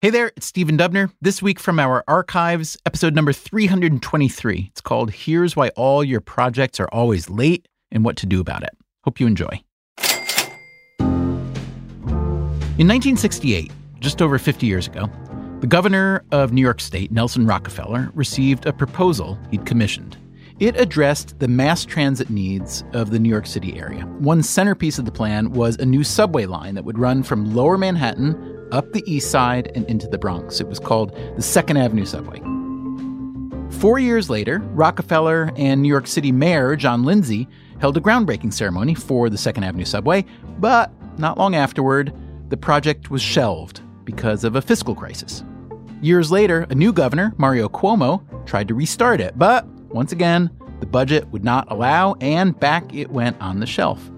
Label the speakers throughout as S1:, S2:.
S1: Hey there, it's Stephen Dubner. This week from our archives, episode number 323. It's called Here's Why All Your Projects Are Always Late and What to Do About It. Hope you enjoy. In 1968, just over 50 years ago, the governor of New York State, Nelson Rockefeller, received a proposal he'd commissioned. It addressed the mass transit needs of the New York City area. One centerpiece of the plan was a new subway line that would run from lower Manhattan up the east side and into the Bronx. It was called the Second Avenue Subway. Four years later, Rockefeller and New York City Mayor John Lindsay held a groundbreaking ceremony for the Second Avenue Subway, but not long afterward, the project was shelved because of a fiscal crisis. Years later, a new governor, Mario Cuomo, tried to restart it, but once again, the budget would not allow, and back it went on the shelf.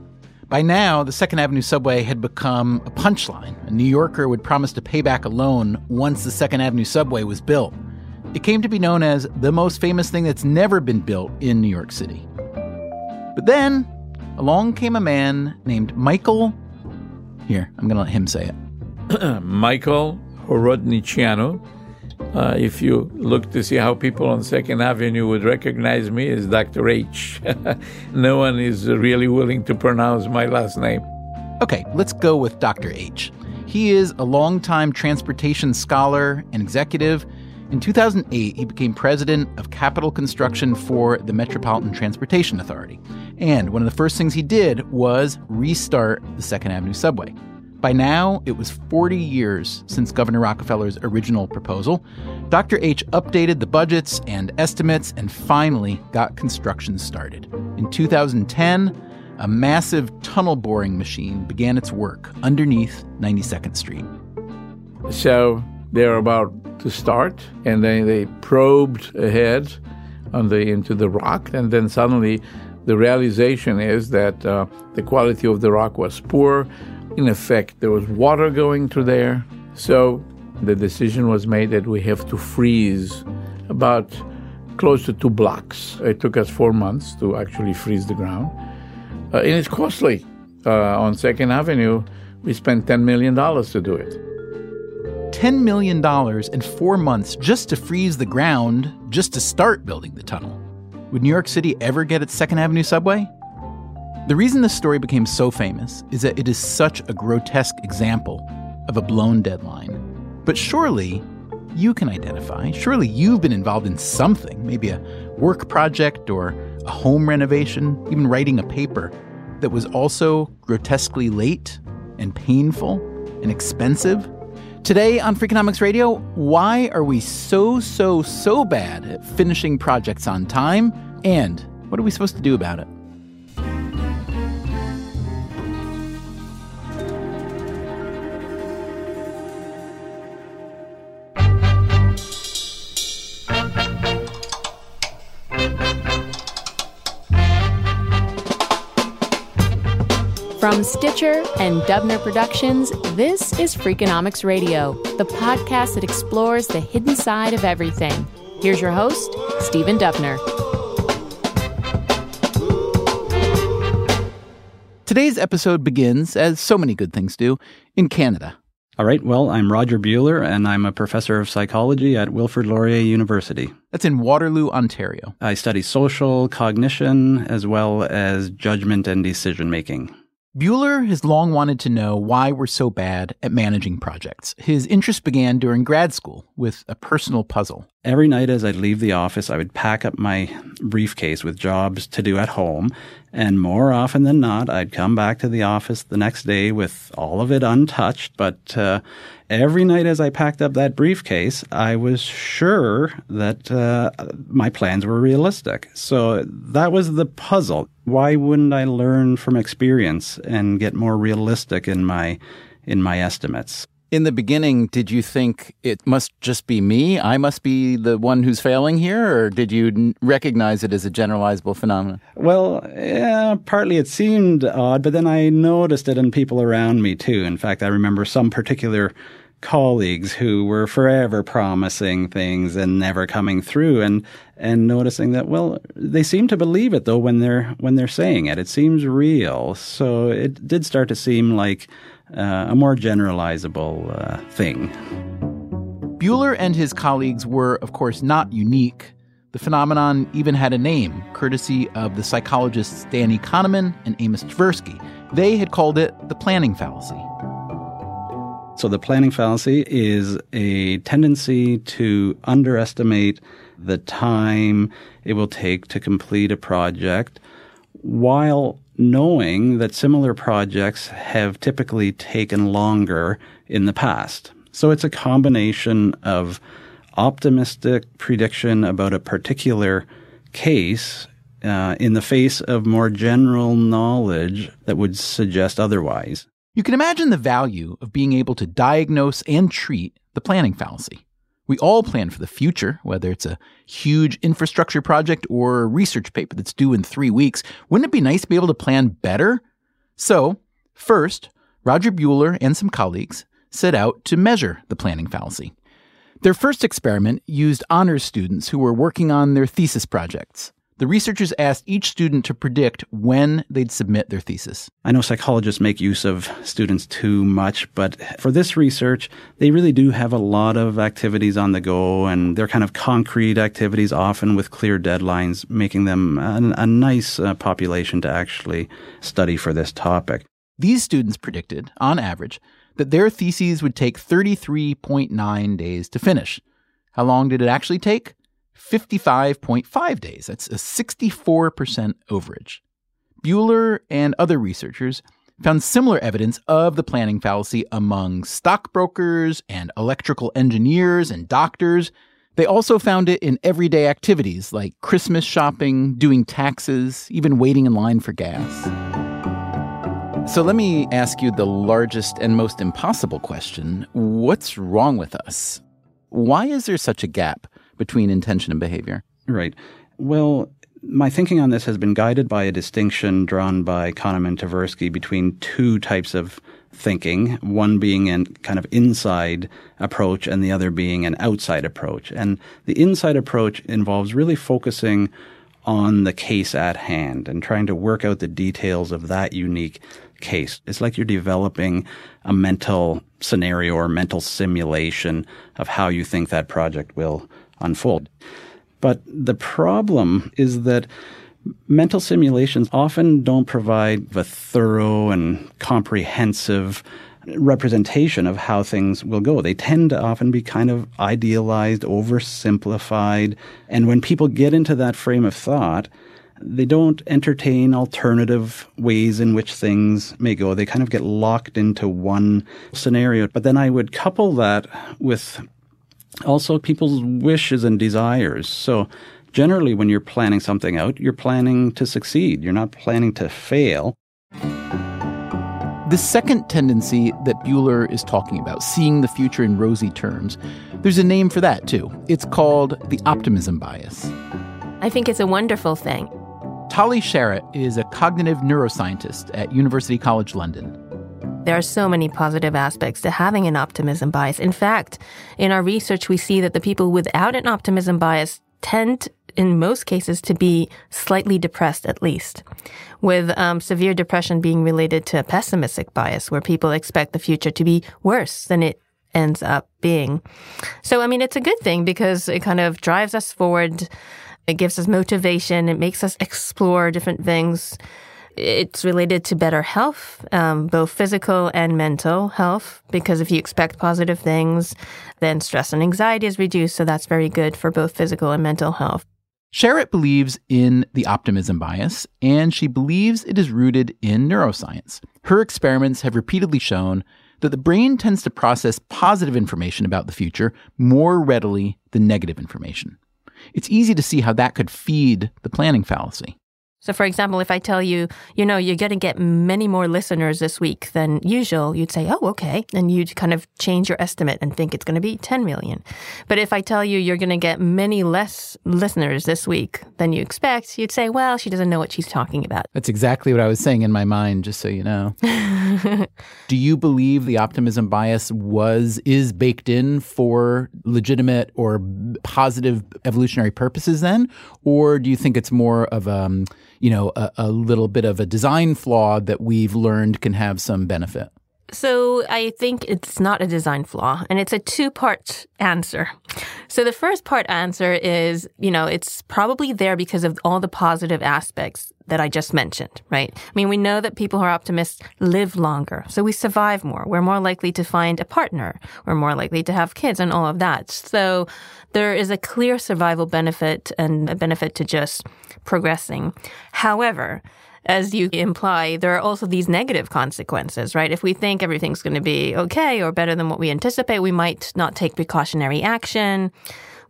S1: By now, the Second Avenue subway had become a punchline. A New Yorker would promise to pay back a loan once the Second Avenue subway was built. It came to be known as the most famous thing that's never been built in New York City. But then, along came a man named Michael. Here, I'm going to let him say
S2: it. Michael Horodniceanu uh, if you look to see how people on Second Avenue would recognize me as Dr. H, no one is really willing to pronounce my last name.
S1: Okay, let's go with Dr. H. He is a longtime transportation scholar and executive. In 2008, he became president of capital construction for the Metropolitan Transportation Authority. And one of the first things he did was restart the Second Avenue subway. By now, it was 40 years since Governor Rockefeller's original proposal. Dr. H updated the budgets and estimates and finally got construction started. In 2010, a massive tunnel boring machine began its work underneath 92nd Street.
S2: So they're about to start, and then they probed ahead the, into the rock, and then suddenly the realization is that uh, the quality of the rock was poor in effect, there was water going through there. So the decision was made that we have to freeze about close to two blocks. It took us four months to actually freeze the ground. Uh, and it's costly. Uh, on Second Avenue, we spent $10 million to do it.
S1: $10 million in four months just to freeze the ground, just to start building the tunnel. Would New York City ever get its Second Avenue subway? The reason this story became so famous is that it is such a grotesque example of a blown deadline. But surely you can identify, surely you've been involved in something, maybe a work project or a home renovation, even writing a paper that was also grotesquely late and painful and expensive. Today on Freakonomics Radio, why are we so, so, so bad at finishing projects on time? And what are we supposed to do about it?
S3: From Stitcher and Dubner Productions, this is Freakonomics Radio, the podcast that explores the hidden side of everything. Here's your host, Stephen Dubner.
S1: Today's episode begins, as so many good things do, in Canada.
S4: All right. Well, I'm Roger Buehler, and I'm a professor of psychology at Wilfrid Laurier University.
S1: That's in Waterloo, Ontario.
S4: I study social cognition as well as judgment and decision making.
S1: Buehler has long wanted to know why we're so bad at managing projects. His interest began during grad school with a personal puzzle.
S4: Every night as I'd leave the office, I would pack up my briefcase with jobs to do at home. And more often than not, I'd come back to the office the next day with all of it untouched. But uh, every night as I packed up that briefcase, I was sure that uh, my plans were realistic. So that was the puzzle why wouldn't I learn from experience and get more realistic in my in my estimates?
S1: In the beginning, did you think it must just be me? I must be the one who's failing here, or did you recognize it as a generalizable phenomenon?
S4: Well, yeah, partly it seemed odd, but then I noticed it in people around me too. In fact, I remember some particular colleagues who were forever promising things and never coming through and and noticing that well they seem to believe it though when they're when they're saying it. It seems real. So it did start to seem like uh, a more generalizable uh, thing.
S1: Buehler and his colleagues were of course not unique. The phenomenon even had a name courtesy of the psychologists Danny Kahneman and Amos Tversky. They had called it the planning fallacy
S4: so the planning fallacy is a tendency to underestimate the time it will take to complete a project while knowing that similar projects have typically taken longer in the past. So it's a combination of optimistic prediction about a particular case uh, in the face of more general knowledge that would suggest otherwise.
S1: You can imagine the value of being able to diagnose and treat the planning fallacy. We all plan for the future, whether it's a huge infrastructure project or a research paper that's due in three weeks. Wouldn't it be nice to be able to plan better? So, first, Roger Buehler and some colleagues set out to measure the planning fallacy. Their first experiment used honors students who were working on their thesis projects. The researchers asked each student to predict when they'd submit their thesis.
S4: I know psychologists make use of students too much, but for this research, they really do have a lot of activities on the go, and they're kind of concrete activities, often with clear deadlines, making them a, a nice uh, population to actually study for this topic.
S1: These students predicted, on average, that their theses would take 33.9 days to finish. How long did it actually take? 55.5 days. That's a 64% overage. Buehler and other researchers found similar evidence of the planning fallacy among stockbrokers and electrical engineers and doctors. They also found it in everyday activities like Christmas shopping, doing taxes, even waiting in line for gas. So let me ask you the largest and most impossible question What's wrong with us? Why is there such a gap between intention and behavior?
S4: Right. Well, my thinking on this has been guided by a distinction drawn by Kahneman and Tversky between two types of thinking, one being a kind of inside approach and the other being an outside approach. And the inside approach involves really focusing on the case at hand and trying to work out the details of that unique case. It's like you're developing a mental scenario or mental simulation of how you think that project will unfold. But the problem is that mental simulations often don't provide a thorough and comprehensive representation of how things will go. They tend to often be kind of idealized, oversimplified. And when people get into that frame of thought, they don't entertain alternative ways in which things may go. They kind of get locked into one scenario. But then I would couple that with also people's wishes and desires. So generally, when you're planning something out, you're planning to succeed. You're not planning to fail.
S1: The second tendency that Buehler is talking about, seeing the future in rosy terms, there's a name for that too. It's called the optimism bias.
S3: I think it's a wonderful thing.
S1: Tali Sharot is a cognitive neuroscientist at University College London.
S5: There are so many positive aspects to having an optimism bias. In fact, in our research, we see that the people without an optimism bias tend, in most cases, to be slightly depressed at least, with um, severe depression being related to a pessimistic bias, where people expect the future to be worse than it ends up being. So, I mean, it's a good thing because it kind of drives us forward. It gives us motivation. It makes us explore different things It's related to better health, um, both physical and mental health, because if you expect positive things, then stress and anxiety is reduced. So that's very good for both physical and mental health.
S1: Sharot believes in the optimism bias, and she believes it is rooted in neuroscience. Her experiments have repeatedly shown that the brain tends to process positive information about the future more readily than negative information. It's easy to see how that could feed the planning fallacy.
S5: So, for example, if I tell you, you know, you're going to get many more listeners this week than usual, you'd say, oh, okay. And you'd kind of change your estimate and think it's going to be 10 million. But if I tell you you're going to get many less listeners this week than you expect, you'd say, well, she doesn't know what she's talking about.
S1: That's exactly what I was saying in my mind, just so you know. Do you believe the optimism bias was, is baked in for legitimate or positive evolutionary purposes then? Or do you think it's more of, um, you know, a, a little bit of a design flaw that we've learned can have some benefit?
S5: So I think it's not a design flaw and it's a two part answer. So the first part answer is, you know, it's probably there because of all the positive aspects that I just mentioned, right? I mean, we know that people who are optimists live longer. So we survive more. We're more likely to find a partner. We're more likely to have kids and all of that. So there is a clear survival benefit and a benefit to just progressing. However, as you imply, there are also these negative consequences, right? If we think everything's going to be okay or better than what we anticipate, we might not take precautionary action.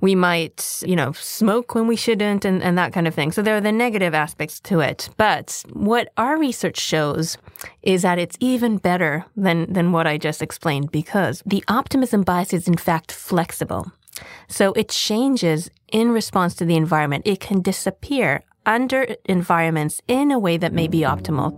S5: We might, you know, smoke when we shouldn't and, and that kind of thing. So there are the negative aspects to it. But what our research shows is that it's even better than, than what I just explained because the optimism bias is in fact flexible. So it changes in response to the environment. It can disappear under environments in a way that may be optimal.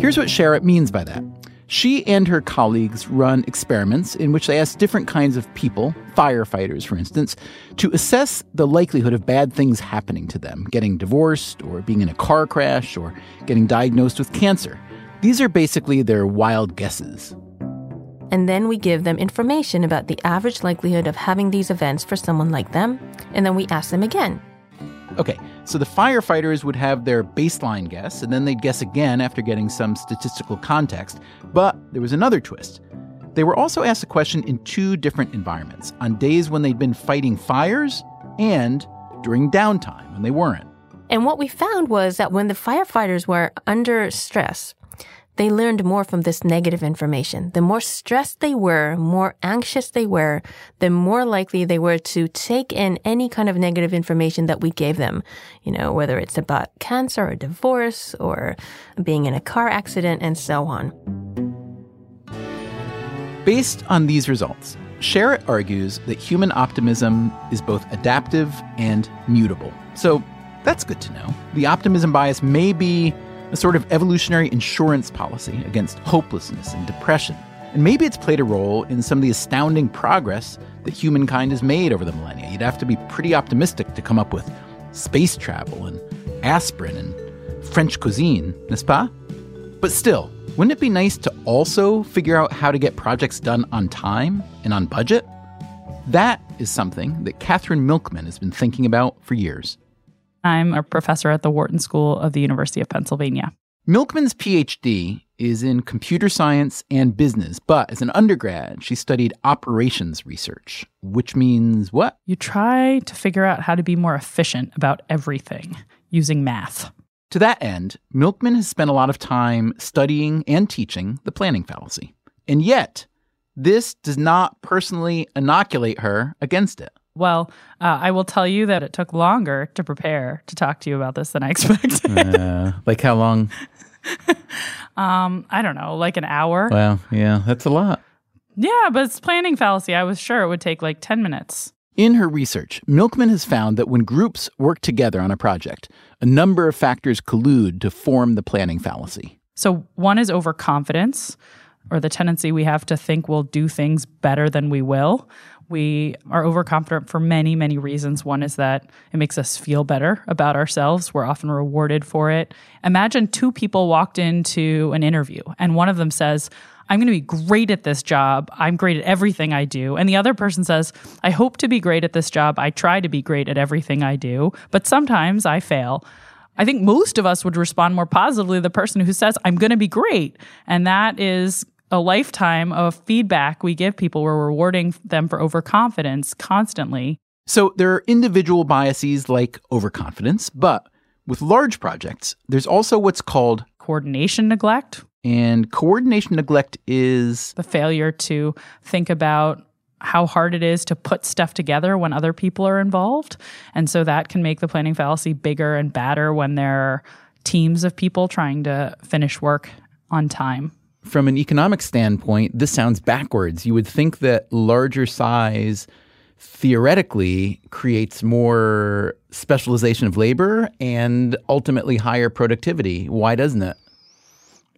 S1: Here's what Sharot means by that. She and her colleagues run experiments in which they ask different kinds of people, firefighters for instance, to assess the likelihood of bad things happening to them, getting divorced, or being in a car crash, or getting diagnosed with cancer. These are basically their wild guesses.
S5: And then we give them information about the average likelihood of having these events for someone like them, and then we ask them again
S1: Okay, so the firefighters would have their baseline guess, and then they'd guess again after getting some statistical context. But there was another twist. They were also asked a question in two different environments on days when they'd been fighting fires and during downtime when they weren't.
S5: And what we found was that when the firefighters were under stress, they learned more from this negative information. The more stressed they were, more anxious they were, the more likely they were to take in any kind of negative information that we gave them. You know, whether it's about cancer or divorce or being in a car accident and so on.
S1: Based on these results, Sharot argues that human optimism is both adaptive and mutable. So that's good to know. The optimism bias may be a sort of evolutionary insurance policy against hopelessness and depression. And maybe it's played a role in some of the astounding progress that humankind has made over the millennia. You'd have to be pretty optimistic to come up with space travel and aspirin and French cuisine, n'est-ce pas? But still, wouldn't it be nice to also figure out how to get projects done on time and on budget? That is something that Katherine Milkman has been thinking about for years.
S6: I'm a professor at the Wharton School of the University of Pennsylvania.
S1: Milkman's PhD is in computer science and business, but as an undergrad, she studied operations research, which means what?
S6: You try to figure out how to be more efficient about everything using math.
S1: To that end, Milkman has spent a lot of time studying and teaching the planning fallacy. And yet, this does not personally inoculate her against it.
S6: Well, uh, I will tell you that it took longer to prepare to talk to you about this than I expected.
S1: uh, like how long?
S6: um, I don't know, like an hour.
S1: Wow, yeah, that's a lot.
S6: Yeah, but it's planning fallacy. I was sure it would take like 10 minutes.
S1: In her research, Milkman has found that when groups work together on a project, a number of factors collude to form the planning fallacy.
S6: So, one is overconfidence, or the tendency we have to think we'll do things better than we will. We are overconfident for many, many reasons. One is that it makes us feel better about ourselves. We're often rewarded for it. Imagine two people walked into an interview and one of them says, I'm going to be great at this job. I'm great at everything I do. And the other person says, I hope to be great at this job. I try to be great at everything I do, but sometimes I fail. I think most of us would respond more positively to the person who says, I'm going to be great. And that is a lifetime of feedback we give people. We're rewarding them for overconfidence constantly.
S1: So there are individual biases like overconfidence, but with large projects, there's also what's called
S6: coordination neglect.
S1: And coordination neglect is
S6: the failure to think about how hard it is to put stuff together when other people are involved. And so that can make the planning fallacy bigger and badder when there are teams of people trying to finish work on time.
S1: From an economic standpoint, this sounds backwards. You would think that larger size theoretically creates more specialization of labor and ultimately higher productivity. Why doesn't it?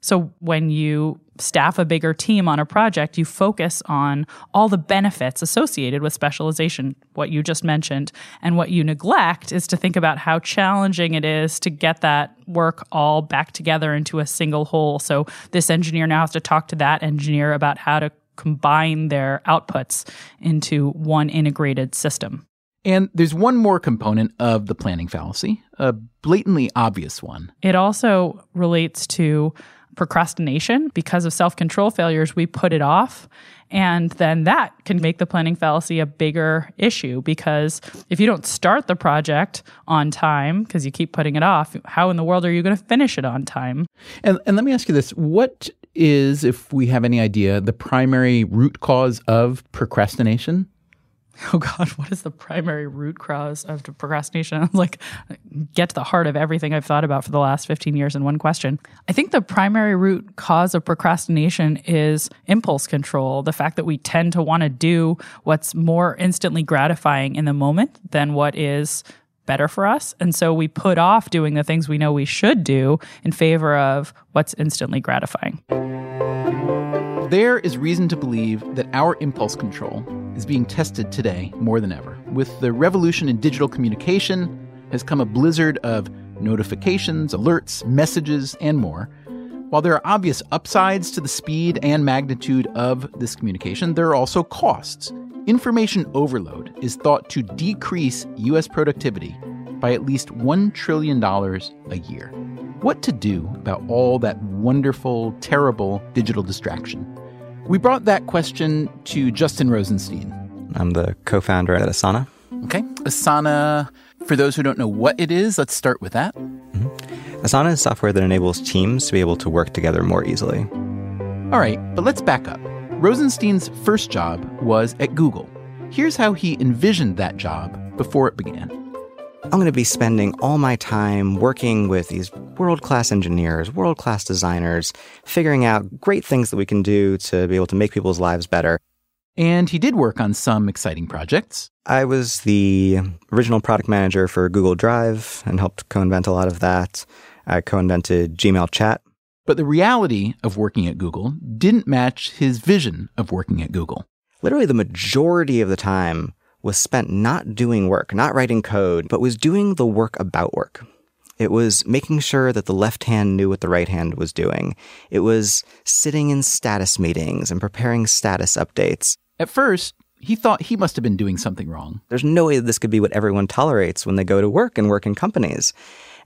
S6: So when you staff a bigger team on a project, you focus on all the benefits associated with specialization, what you just mentioned. And what you neglect is to think about how challenging it is to get that work all back together into a single whole. So this engineer now has to talk to that engineer about how to combine their outputs into one integrated system.
S1: And there's one more component of the planning fallacy, a blatantly obvious one.
S6: It also relates to procrastination because of self control failures, we put it off. And then that can make the planning fallacy a bigger issue because if you don't start the project on time because you keep putting it off, how in the world are you going to finish it on time?
S1: And, and let me ask you this what is, if we have any idea, the primary root cause of procrastination?
S6: oh God, what is the primary root cause of procrastination? I'm like, get to the heart of everything I've thought about for the last 15 years in one question. I think the primary root cause of procrastination is impulse control. The fact that we tend to want to do what's more instantly gratifying in the moment than what is better for us. And so we put off doing the things we know we should do in favor of what's instantly gratifying.
S1: There is reason to believe that our impulse control is being tested today more than ever. With the revolution in digital communication has come a blizzard of notifications, alerts, messages, and more. While there are obvious upsides to the speed and magnitude of this communication, there are also costs. Information overload is thought to decrease U.S. productivity by at least $1 trillion a year. What to do about all that wonderful, terrible digital distraction? We brought that question to Justin Rosenstein.
S7: I'm the co founder at Asana.
S1: Okay. Asana, for those who don't know what it is, let's start with that.
S7: Mm-hmm. Asana is software that enables teams to be able to work together more easily.
S1: All right, but let's back up. Rosenstein's first job was at Google. Here's how he envisioned that job before it began.
S7: I'm going to be spending all my time working with these world class engineers, world class designers, figuring out great things that we can do to be able to make people's lives better.
S1: And he did work on some exciting projects.
S7: I was the original product manager for Google Drive and helped co invent a lot of that. I co invented Gmail Chat.
S1: But the reality of working at Google didn't match his vision of working at Google.
S7: Literally, the majority of the time, was spent not doing work, not writing code, but was doing the work about work. It was making sure that the left hand knew what the right hand was doing. It was sitting in status meetings and preparing status updates.
S1: At first, he thought he must have been doing something wrong.
S7: There's no way that this could be what everyone tolerates when they go to work and work in companies.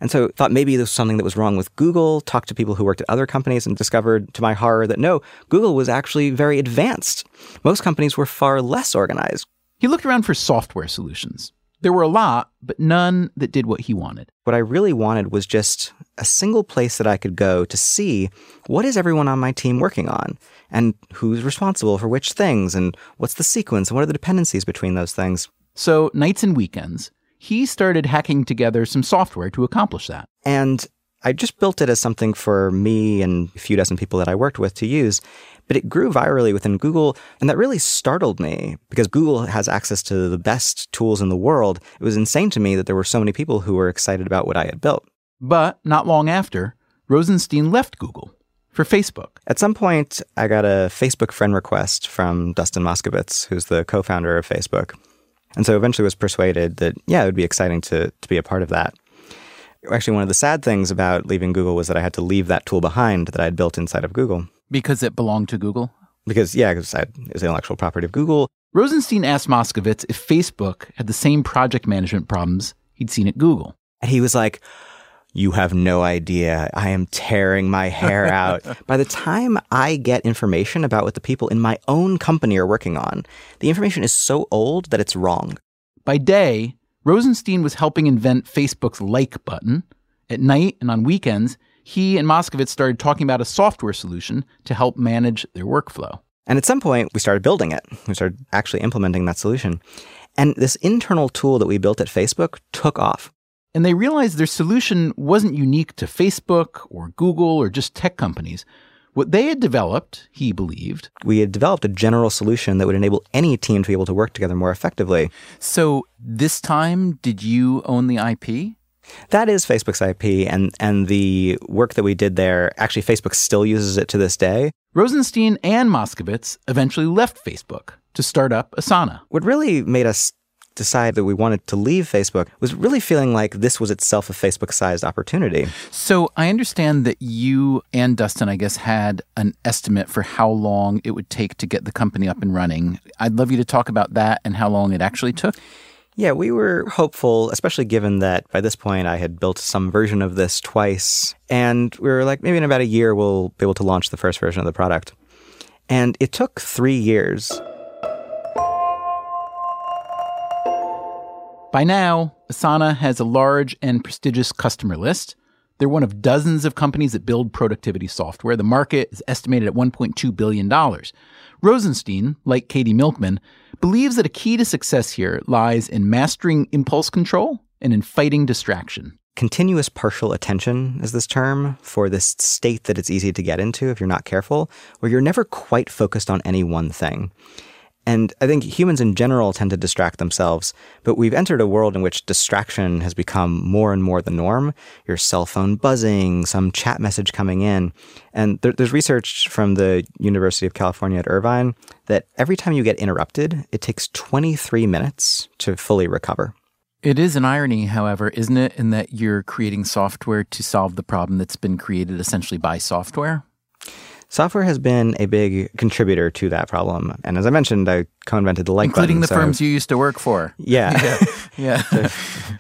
S7: And so thought maybe there was something that was wrong with Google, talked to people who worked at other companies and discovered to my horror that no, Google was actually very advanced. Most companies were far less organized.
S1: He looked around for software solutions. There were a lot, but none that did what he wanted.
S7: What I really wanted was just a single place that I could go to see what is everyone on my team working on and who's responsible for which things and what's the sequence and what are the dependencies between those things.
S1: So, nights and weekends, he started hacking together some software to accomplish that.
S7: And I just built it as something for me and a few dozen people that I worked with to use but it grew virally within Google. And that really startled me because Google has access to the best tools in the world. It was insane to me that there were so many people who were excited about what I had built.
S1: But not long after, Rosenstein left Google for Facebook.
S7: At some point, I got a Facebook friend request from Dustin Moskovitz, who's the co founder of Facebook. And so eventually was persuaded that, yeah, it would be exciting to, to be a part of that. Actually, one of the sad things about leaving Google was that I had to leave that tool behind that I had built inside of Google.
S1: Because it belonged to Google?
S7: Because, yeah, because it was intellectual property of Google.
S1: Rosenstein asked Moskovitz if Facebook had the same project management problems he'd seen at Google.
S7: And he was like, you have no idea. I am tearing my hair out. By the time I get information about what the people in my own company are working on, the information is so old that it's wrong.
S1: By day, Rosenstein was helping invent Facebook's like button. At night and on weekends, he and Moskovitz started talking about a software solution to help manage their workflow.
S7: And at some point, we started building it. We started actually implementing that solution. And this internal tool that we built at Facebook took off.
S1: And they realized their solution wasn't unique to Facebook or Google or just tech companies. What they had developed, he believed,
S7: we had developed a general solution that would enable any team to be able to work together more effectively.
S1: So this time, did you own the IP?
S7: That is Facebook's IP, and, and the work that we did there, actually, Facebook still uses it to this day.
S1: Rosenstein and Moskovitz eventually left Facebook to start up Asana.
S7: What really made us decide that we wanted to leave Facebook was really feeling like this was itself a Facebook sized opportunity.
S1: So I understand that you and Dustin, I guess, had an estimate for how long it would take to get the company up and running. I'd love you to talk about that and how long it actually took.
S7: Yeah, we were hopeful, especially given that by this point I had built some version of this twice. And we were like, maybe in about a year we'll be able to launch the first version of the product. And it took three years.
S1: By now, Asana has a large and prestigious customer list. They're one of dozens of companies that build productivity software. The market is estimated at $1.2 billion. Rosenstein, like Katy Milkman, believes that a key to success here lies in mastering impulse control and in fighting distraction.
S7: Continuous partial attention is this term for this state that it's easy to get into if you're not careful, where you're never quite focused on any one thing. And I think humans in general tend to distract themselves, but we've entered a world in which distraction has become more and more the norm. Your cell phone buzzing, some chat message coming in. And there, there's research from the University of California at Irvine that every time you get interrupted, it takes 23 minutes to fully recover.
S1: It is an irony, however, isn't it, in that you're creating software to solve the problem that's been created essentially by software?
S7: Software has been a big contributor to that problem. And as I mentioned, I co invented the like
S1: Including
S7: button,
S1: the
S7: so
S1: firms you used to work for.
S7: Yeah.
S1: yeah.
S7: so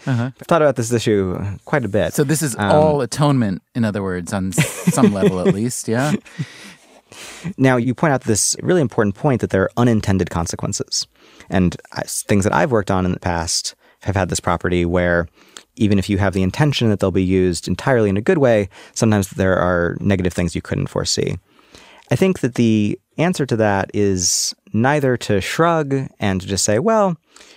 S7: uh-huh. I've thought about this issue quite a bit.
S1: So this is um, all atonement, in other words, on some level at least. Yeah.
S7: Now, you point out this really important point that there are unintended consequences. And things that I've worked on in the past have had this property where even if you have the intention that they'll be used entirely in a good way, sometimes there are negative things you couldn't foresee. I think that the answer to that is neither to shrug and to just say, well,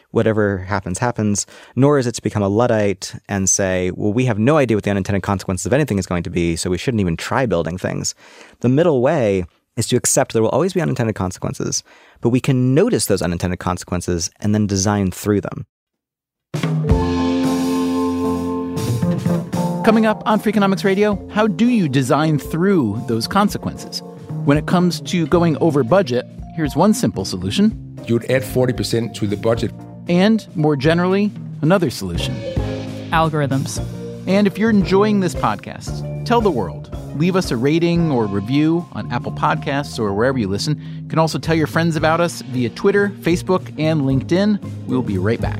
S7: whatever happens, happens, nor is it to become a Luddite and say, well, we have no idea what the unintended consequences of anything is going to be, so we shouldn't even try building things. The middle way is to accept there will always be unintended consequences, but we can notice those unintended consequences and then design through them.
S1: Coming up on Freakonomics Radio, how do you design through those consequences? When it comes to going over budget, here's one simple solution.
S8: You'd add 40% to the budget.
S1: And more generally, another solution
S6: algorithms.
S1: And if you're enjoying this podcast, tell the world. Leave us a rating or review on Apple Podcasts or wherever you listen. You can also tell your friends about us via Twitter, Facebook, and LinkedIn. We'll be right back.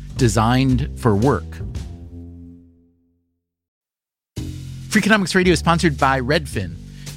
S1: designed for work. Freakonomics Radio is sponsored by Redfin.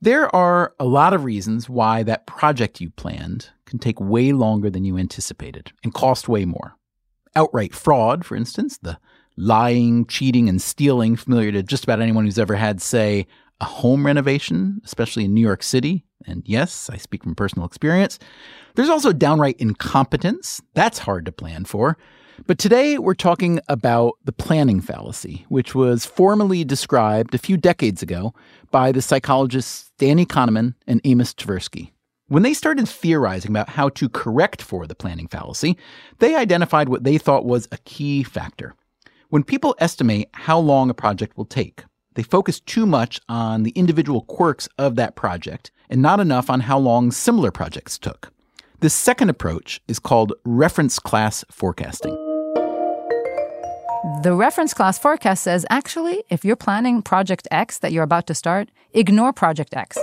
S1: There are a lot of reasons why that project you planned can take way longer than you anticipated and cost way more. Outright fraud, for instance, the lying, cheating, and stealing familiar to just about anyone who's ever had, say, a home renovation, especially in New York City. And yes, I speak from personal experience. There's also downright incompetence. That's hard to plan for. But today we're talking about the planning fallacy, which was formally described a few decades ago by the psychologists Danny Kahneman and Amos Tversky. When they started theorizing about how to correct for the planning fallacy, they identified what they thought was a key factor. When people estimate how long a project will take, they focus too much on the individual quirks of that project and not enough on how long similar projects took. This second approach is called reference class forecasting.
S9: The reference class forecast says actually, if you're planning project X that you're about to start, ignore project X.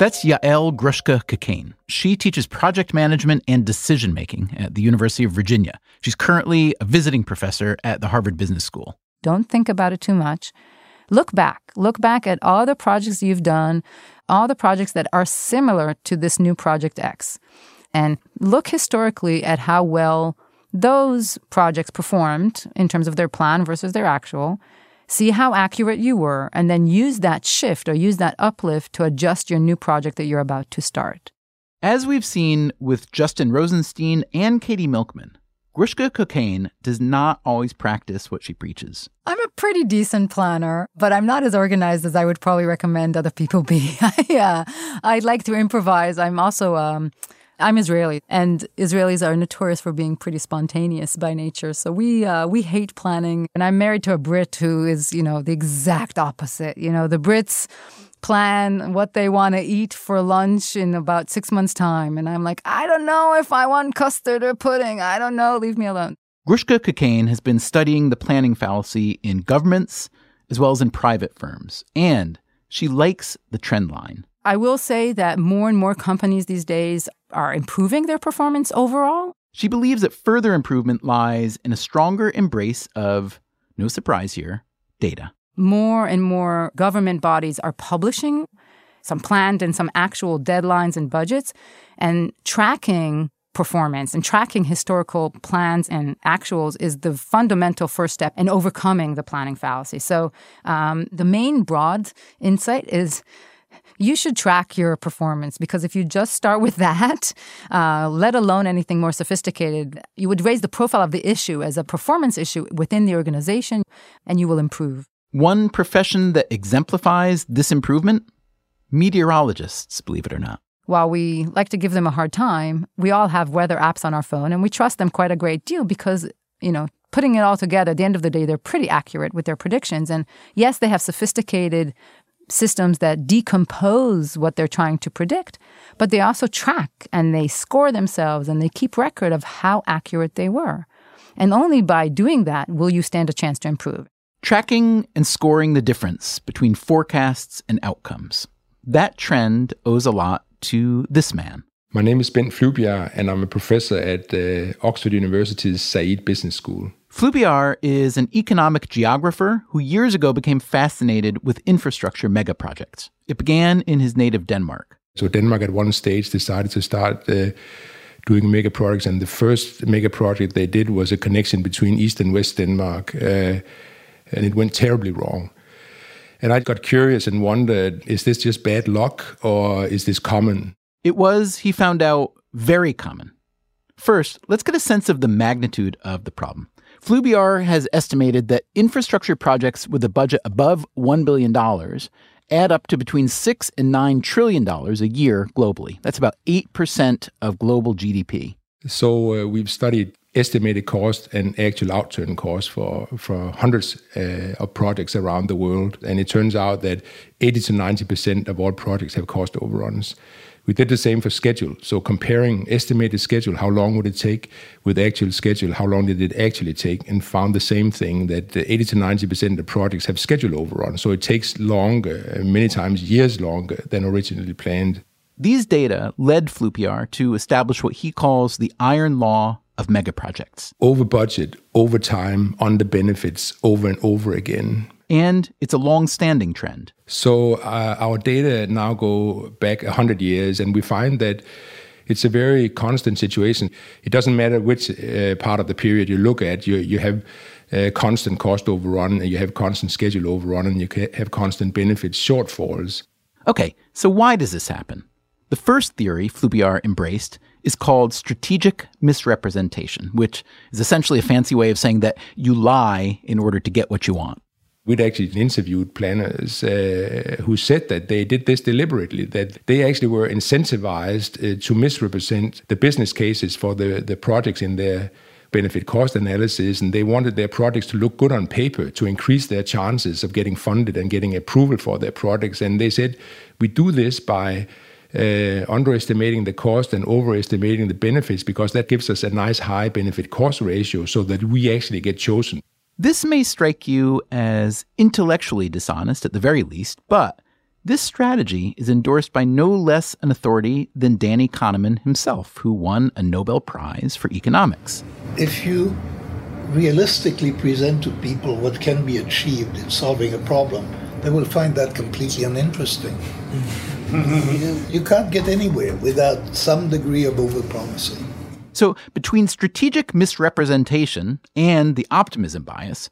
S1: That's Yael Grushka Cockayne. She teaches project management and decision making at the University of Virginia. She's currently a visiting professor at the Harvard Business School.
S9: Don't think about it too much. Look back. Look back at all the projects you've done, all the projects that are similar to this new project X. And look historically at how well those projects performed in terms of their plan versus their actual see how accurate you were, and then use that shift or use that uplift to adjust your new project that you're about to start.
S1: As we've seen with Justin Rosenstein and Katy Milkman, Grushka Cockayne does not always practice what she preaches.
S9: I'm a pretty decent planner, but I'm not as organized as I would probably recommend other people be. I, uh, I like to improvise. I'm also um, I'm Israeli, and Israelis are notorious for being pretty spontaneous by nature. So we uh, we hate planning. And I'm married to a Brit who is, you know, the exact opposite. You know, the Brits plan what they want to eat for lunch in about six months' time, and I'm like, I don't know if I want custard or pudding. I don't know. Leave me alone.
S1: Grushka Cockayne has been studying the planning fallacy in governments as well as in private firms, and she likes the trend line.
S9: I will say that more and more companies these days are improving their performance overall.
S1: She believes that further improvement lies in a stronger embrace of, no surprise here, data.
S9: More and more government bodies are publishing some planned and some actual deadlines and budgets and tracking performance and tracking historical plans and actuals is the fundamental first step in overcoming the planning fallacy. So, um, the main broad insight is you should track your performance because if you just start with that, uh, let alone anything more sophisticated, you would raise the profile of the issue as a performance issue within the organization and you will improve.
S1: One profession that exemplifies this improvement meteorologists, believe it or not.
S9: While we like to give them a hard time, we all have weather apps on our phone and we trust them quite a great deal because, you know, putting it all together, at the end of the day, they're pretty accurate with their predictions. And yes, they have sophisticated systems that decompose what they're trying to predict, but they also track and they score themselves and they keep record of how accurate they were. And only by doing that will you stand a chance to improve.
S1: Tracking and scoring the difference between forecasts and outcomes. That trend owes a lot to this man.
S8: My name is Ben Flyvbjerg, and I'm a professor at uh, Oxford University's Said Business School.
S1: Flyvbjerg is an economic geographer who years ago became fascinated with infrastructure megaprojects. It began in his native Denmark.
S8: So Denmark at one stage decided to start uh, doing mega projects, and the first mega project they did was a connection between East and West Denmark, uh, and it went terribly wrong. And I got curious and wondered, is this just bad luck or is this common?
S1: It was, he found out, very common. First, let's get a sense of the magnitude of the problem. Flyvbjerg has estimated that infrastructure projects with a budget above $1 billion add up to between 6 and 9 trillion dollars a year globally. That's about 8% of global GDP.
S8: So uh, we've studied estimated cost and actual outturn cost for, for hundreds uh, of projects around the world. And it turns out that 80 to 90% of all projects have cost overruns. We did the same for schedule. So comparing estimated schedule, how long would it take, with actual schedule, how long did it actually take, and found the same thing that 80 to 90% of projects have schedule overrun. So it takes longer, uh, many times years longer than originally planned.
S1: These data led Flyvbjerg to establish what he calls the iron law of megaprojects.
S8: Over budget, over time, under benefits, over and over again.
S1: And it's a long standing trend.
S8: So uh, our data now go back 100 years, and we find that it's a very constant situation. It doesn't matter which uh, part of the period you look at, you, you have uh, constant cost overrun, and you have constant schedule overrun, and you have constant benefits shortfalls.
S1: Okay, so why does this happen? The first theory Flyvbjerg embraced is called strategic misrepresentation, which is essentially a fancy way of saying that you lie in order to get what you want.
S8: We'd actually interviewed planners uh, who said that they did this deliberately, that they actually were incentivized uh, to misrepresent the business cases for the, the projects in their benefit cost analysis, and they wanted their projects to look good on paper to increase their chances of getting funded and getting approval for their projects. And they said, we do this by uh, underestimating the cost and overestimating the benefits because that gives us a nice high benefit cost ratio so that we actually get chosen.
S1: This may strike you as intellectually dishonest at the very least, but this strategy is endorsed by no less an authority than Danny Kahneman himself, who won a Nobel Prize for economics.
S10: If you realistically present to people what can be achieved in solving a problem, they will find that completely uninteresting. you, you can't get anywhere without some degree of overpromising.
S1: So, between strategic misrepresentation and the optimism bias,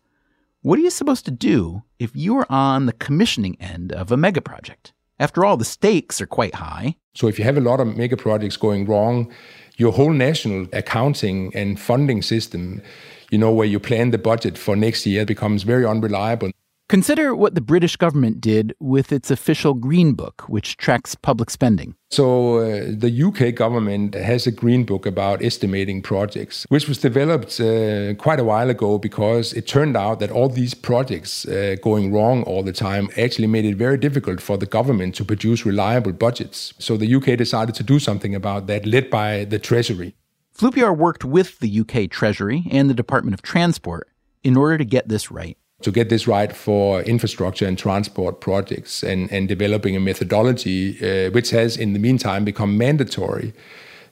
S1: what are you supposed to do if you're on the commissioning end of a megaproject? After all, the stakes are quite high.
S8: So, if you have a lot of mega projects going wrong, your whole national accounting and funding system, you know, where you plan the budget for next year becomes very unreliable.
S1: Consider what the British government did with its official Green Book, which tracks public spending.
S8: So, uh, the UK government has a Green Book about estimating projects, which was developed uh, quite a while ago because it turned out that all these projects uh, going wrong all the time actually made it very difficult for the government to produce reliable budgets. So, the UK decided to do something about that, led by the Treasury.
S1: Flyvbjerg worked with the UK Treasury and the Department of Transport in order to get this right
S8: to get this right for infrastructure and transport projects and, and developing a methodology uh, which has in the meantime become mandatory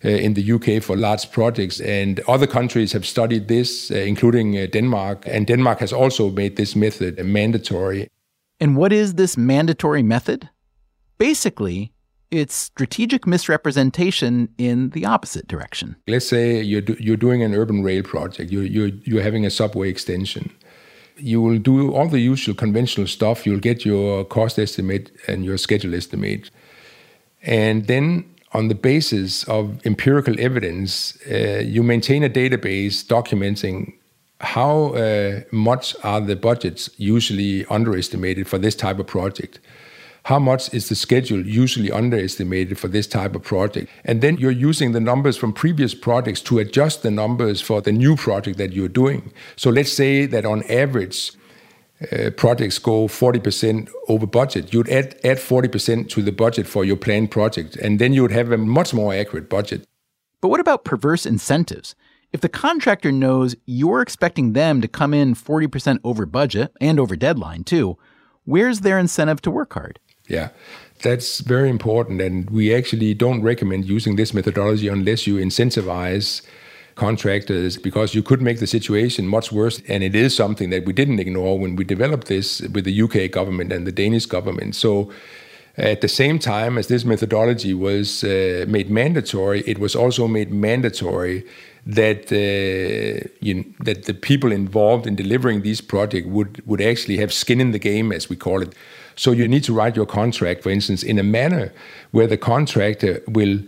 S8: uh, in the UK for large projects. And other countries have studied this, uh, including uh, Denmark. And Denmark has also made this method mandatory.
S1: And what is this mandatory method? Basically, it's strategic misrepresentation in the opposite direction.
S8: Let's say you're, do, you're doing an urban rail project, you're, you're, you're having a subway extension you will do all the usual conventional stuff. You'll get your cost estimate and your schedule estimate. And then, on the basis of empirical evidence, uh, you maintain a database documenting how uh, much are the budgets usually underestimated for this type of project how much is the schedule usually underestimated for this type of project? And then you're using the numbers from previous projects to adjust the numbers for the new project that you're doing. So let's say that on average, uh, projects go 40% over budget. You'd add, add 40% to the budget for your planned project, and then you would have a much more accurate budget.
S1: But what about perverse incentives? If the contractor knows you're expecting them to come in 40% over budget and over deadline too, where's their incentive to work hard?
S8: Yeah, that's very important. And we actually don't recommend using this methodology unless you incentivize contractors because you could make the situation much worse. And it is something that we didn't ignore when we developed this with the UK government and the Danish government. So at the same time as this methodology was uh, made mandatory, it was also made mandatory that uh, you, that the people involved in delivering these projects would would actually have skin in the game, as we call it. So you need to write your contract, for instance, in a manner where the contractor will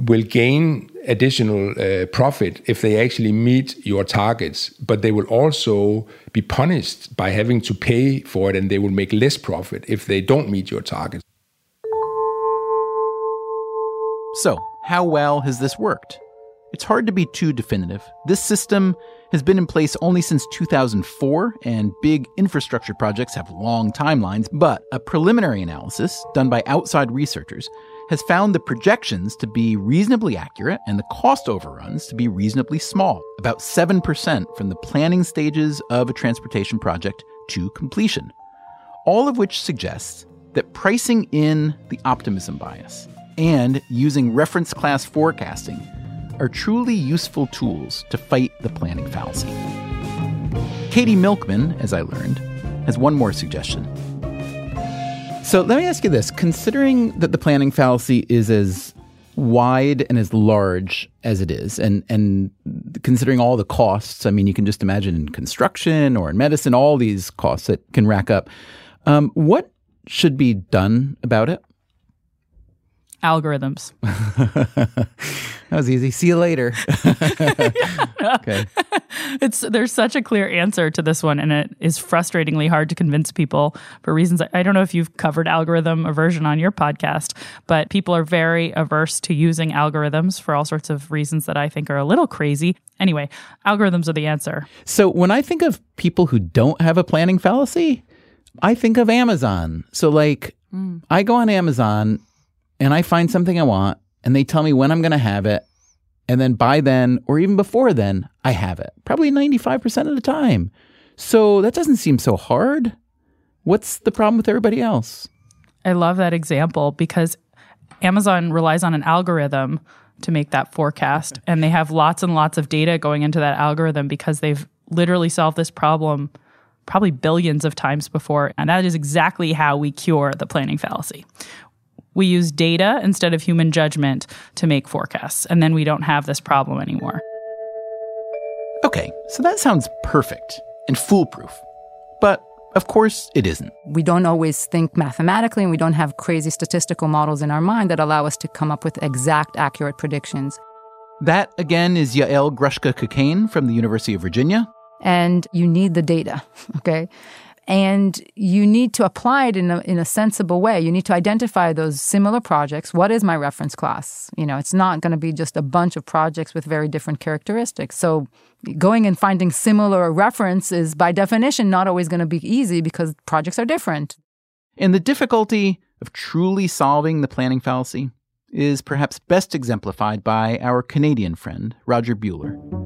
S8: will gain additional uh, profit if they actually meet your targets, but they will also be punished by having to pay for it and they will make less profit if they don't meet your targets.
S1: So, how well has this worked? It's hard to be too definitive. This system has been in place only since 2004, and big infrastructure projects have long timelines, but a preliminary analysis done by outside researchers has found the projections to be reasonably accurate and the cost overruns to be reasonably small, about 7% from the planning stages of a transportation project to completion. All of which suggests that pricing in the optimism bias and using reference class forecasting are truly useful tools to fight the planning fallacy. Katy Milkman, as I learned, has one more suggestion. So let me ask you this considering that the planning fallacy is as wide and as large as it is, and, and considering all the costs, I mean, you can just imagine in construction or in medicine, all these costs that can rack up. Um, what should be done about it?
S6: algorithms.
S1: that was easy. See you later.
S6: okay. It's there's such a clear answer to this one, and it is frustratingly hard to convince people for reasons. I don't know if you've covered algorithm aversion on your podcast, but people are very averse to using algorithms for all sorts of reasons that I think are a little crazy. Anyway, algorithms are the answer.
S1: So when I think of people who don't have a planning fallacy, I think of Amazon. So like mm. I go on Amazon and I find something I want and they tell me when I'm going to have it. And then by then, or even before then, I have it. Probably 95% of the time. So that doesn't seem so hard. What's the problem with everybody else?
S6: I love that example because Amazon relies on an algorithm to make that forecast. And they have lots and lots of data going into that algorithm because they've literally solved this problem probably billions of times before. And that is exactly how we cure the planning fallacy. We use data instead of human judgment to make forecasts, and then we don't have this problem anymore.
S1: Okay, so that sounds perfect and foolproof. But of course, it isn't.
S9: We don't always think mathematically, and we don't have crazy statistical models in our mind that allow us to come up with exact, accurate predictions.
S1: That, again, is Yael Grushka Cockayne from the University of Virginia.
S9: And you need the data, okay? And you need to apply it in a, in a sensible way. You need to identify those similar projects. What is my reference class? You know, it's not going to be just a bunch of projects with very different characteristics. So going and finding similar reference is by definition not always going to be easy because projects are different.
S1: And the difficulty of truly solving the planning fallacy is perhaps best exemplified by our Canadian friend, Roger Buehler.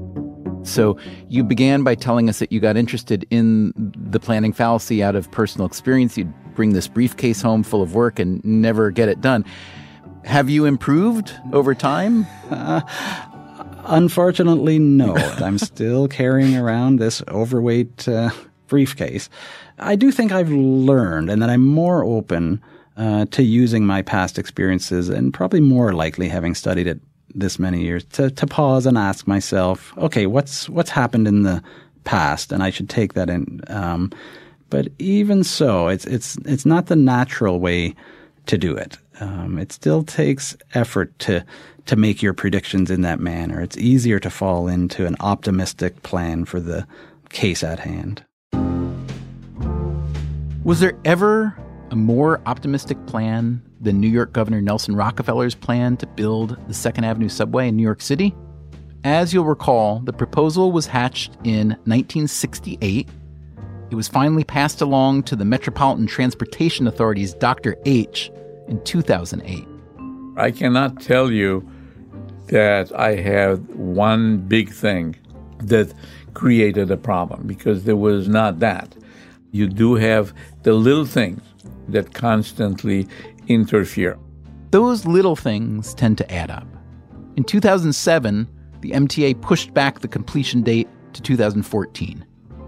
S1: So you began by telling us that you got interested in the planning fallacy out of personal experience. You'd bring this briefcase home full of work and never get it done. Have you improved over time? Uh,
S4: unfortunately, no. I'm still carrying around this overweight uh, briefcase. I do think I've learned and that I'm more open uh, to using my past experiences and probably more likely having studied it this many years to, to pause and ask myself, okay, what's what's happened in the past, and I should take that in. Um, but even so, it's it's it's not the natural way to do it. Um, it still takes effort to to make your predictions in that manner. It's easier to fall into an optimistic plan for the case at hand.
S1: Was there ever a more optimistic plan than New York Governor Nelson Rockefeller's plan to build the Second Avenue subway in New York City? As you'll recall, the proposal was hatched in 1968. It was finally passed along to the Metropolitan Transportation Authority's Dr. H in 2008.
S2: I cannot tell you that I have one big thing that created a problem because there was not that. You do have the little things that constantly interfere.
S1: Those little things tend to add up. In 2007, the MTA pushed back the completion date to 2014.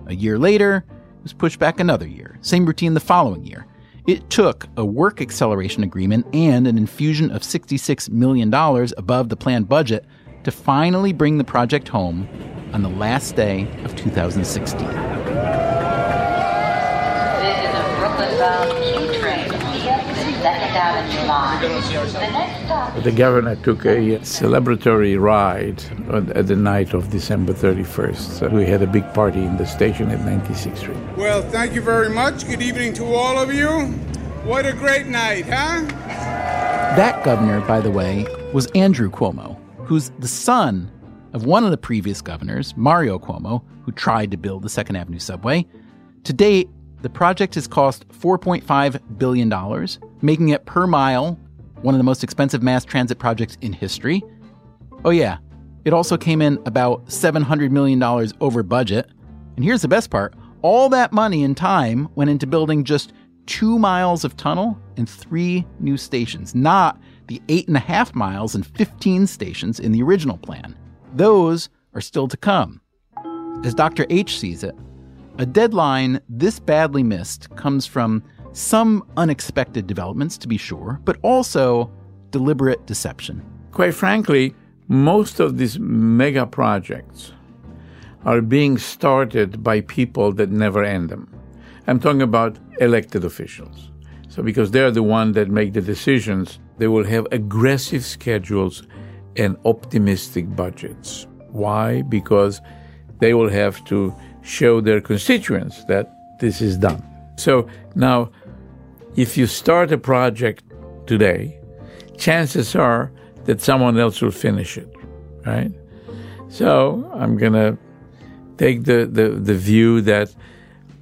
S1: A year later, it was pushed back another year. Same routine the following year. It took a work acceleration agreement and an infusion of $66 million above the planned budget to finally bring the project home on the last day of 2016.
S2: Second Avenue line. The next stop. The governor took a celebratory ride at the night of December 31st. We had a big party in the station at 96th Street.
S11: Well, thank you very much. Good evening to all of you. What a great night, huh?
S1: That governor, by the way, was Andrew Cuomo, who's the son of one of the previous governors, Mario Cuomo, who tried to build the Second Avenue subway. To date, the project has cost $4.5 billion, making it per mile one of the most expensive mass transit projects in history. Oh, yeah, it also came in about $700 million over budget. And here's the best part all that money and time went into building just two miles of tunnel and three new stations, not the eight and a half miles and 15 stations in the original plan. Those are still to come. As Dr. H sees it, a deadline this badly missed comes from some unexpected developments, to be sure, but also deliberate deception.
S2: Quite frankly, most of these mega projects are being started by people that never end them. I'm talking about elected officials. So, because they're the ones that make the decisions, they will have aggressive schedules and optimistic budgets. Why? Because they will have to show their constituents that this is done. So now, if you start a project today, chances are that someone else will finish it, right? So I'm going to take the, the, the view that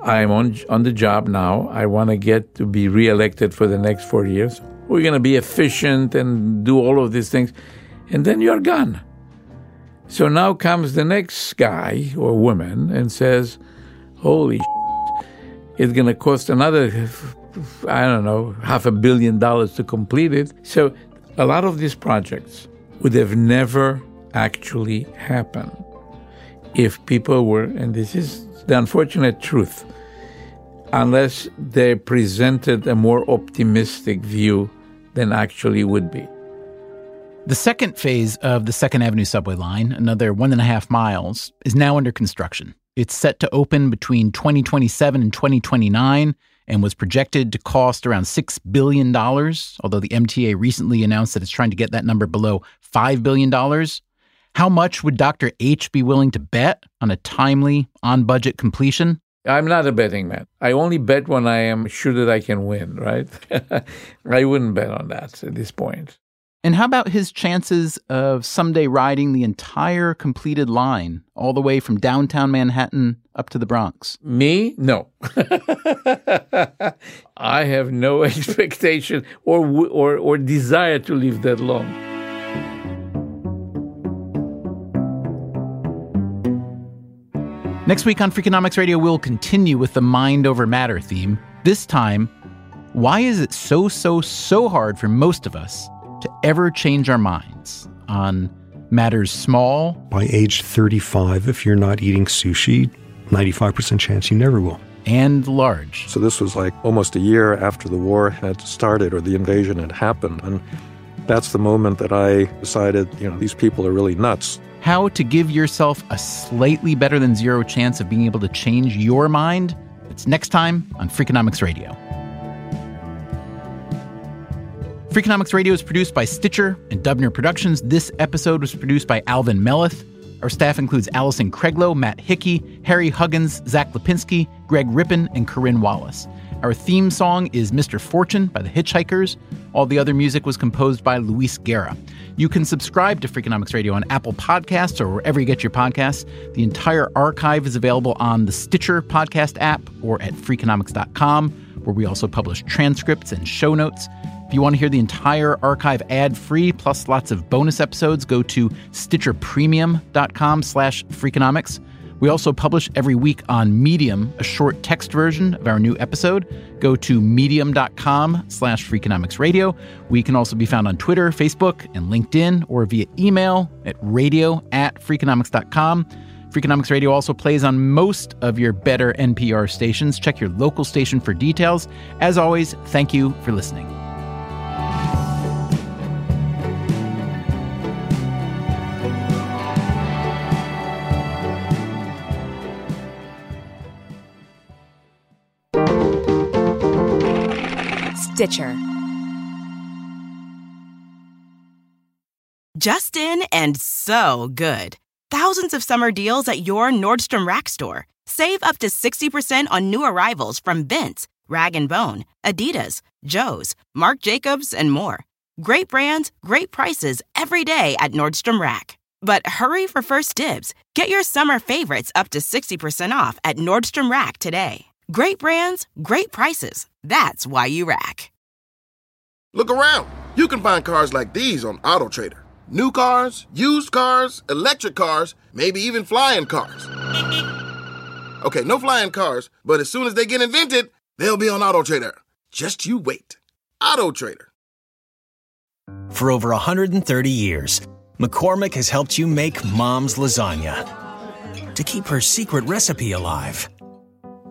S2: I'm on, on the job now. I want to get to be reelected for the next four years. We're going to be efficient and do all of these things. And then you're gone. So now comes the next guy or woman and says, Holy shit, it's going to cost another, I don't know, half a billion dollars to complete it. So a lot of these projects would have never actually happened if people were, and this is the unfortunate truth, unless they presented a more optimistic view than actually would be.
S1: The second phase of the Second Avenue subway line, another one and a half miles, is now under construction. It's set to open between 2027 and 2029 and was projected to cost around $6 billion, although the MTA recently announced that it's trying to get that number below $5 billion. How much would Dr. H be willing to bet on a timely, on budget completion?
S2: I'm not a betting man. I only bet when I am sure that I can win, right? I wouldn't bet on that at this point.
S1: And how about his chances of someday riding the entire completed line all the way from downtown Manhattan up to the Bronx?
S2: Me? No. I have no expectation or, or, or desire to live that long.
S1: Next week on Freakonomics Radio, we'll continue with the mind over matter theme. This time, why is it so, so, so hard for most of us to ever change our minds on matters small.
S12: By age 35, if you're not eating sushi, 95% chance you never will.
S1: And large.
S13: So this was like almost a year after the war had started or the invasion had happened. And that's the moment that I decided, you know, these people are really nuts.
S1: How to give yourself a slightly better than zero chance of being able to change your mind? It's next time on Freakonomics Radio. Freakonomics Radio is produced by Stitcher and Dubner Productions. This episode was produced by Alvin Melathe. Our staff includes Allison Craiglow, Matt Hickey, Harry Huggins, Zach Lipinski, Greg Rippin, and Corinne Wallace. Our theme song is Mr. Fortune by the Hitchhikers. All the other music was composed by Luis Guerra. You can subscribe to Freakonomics Radio on Apple Podcasts or wherever you get your podcasts. The entire archive is available on the Stitcher podcast app or at Freakonomics.com, where we also publish transcripts and show notes. If you want to hear the entire archive ad-free plus lots of bonus episodes, go to stitcherpremium.com slash freakonomics. We also publish every week on Medium a short text version of our new episode. Go to medium.com slash freakonomics radio. We can also be found on Twitter, Facebook, and LinkedIn, or via email at radio at freakonomics.com. Freakonomics Radio also plays on most of your better NPR stations. Check your local station for details. As always, thank you for listening.
S14: Stitcher. Justin and so good. Thousands of summer deals at your Nordstrom Rack store. Save up to 60% on new arrivals from Vince, Rag & Bone, Adidas, Joe's, Marc Jacobs, and more. Great brands, great prices every day at Nordstrom Rack. But hurry for first dibs. Get your summer favorites up to 60% off at Nordstrom Rack today. Great brands, great prices. That's why you rack.
S15: Look around. You can find cars like these on AutoTrader. New cars, used cars, electric cars, maybe even flying cars. Okay, no flying cars, but as soon as they get invented, they'll be on AutoTrader. Just you wait. AutoTrader.
S16: For over 130 years, McCormick has helped you make mom's lasagna to keep her secret recipe alive.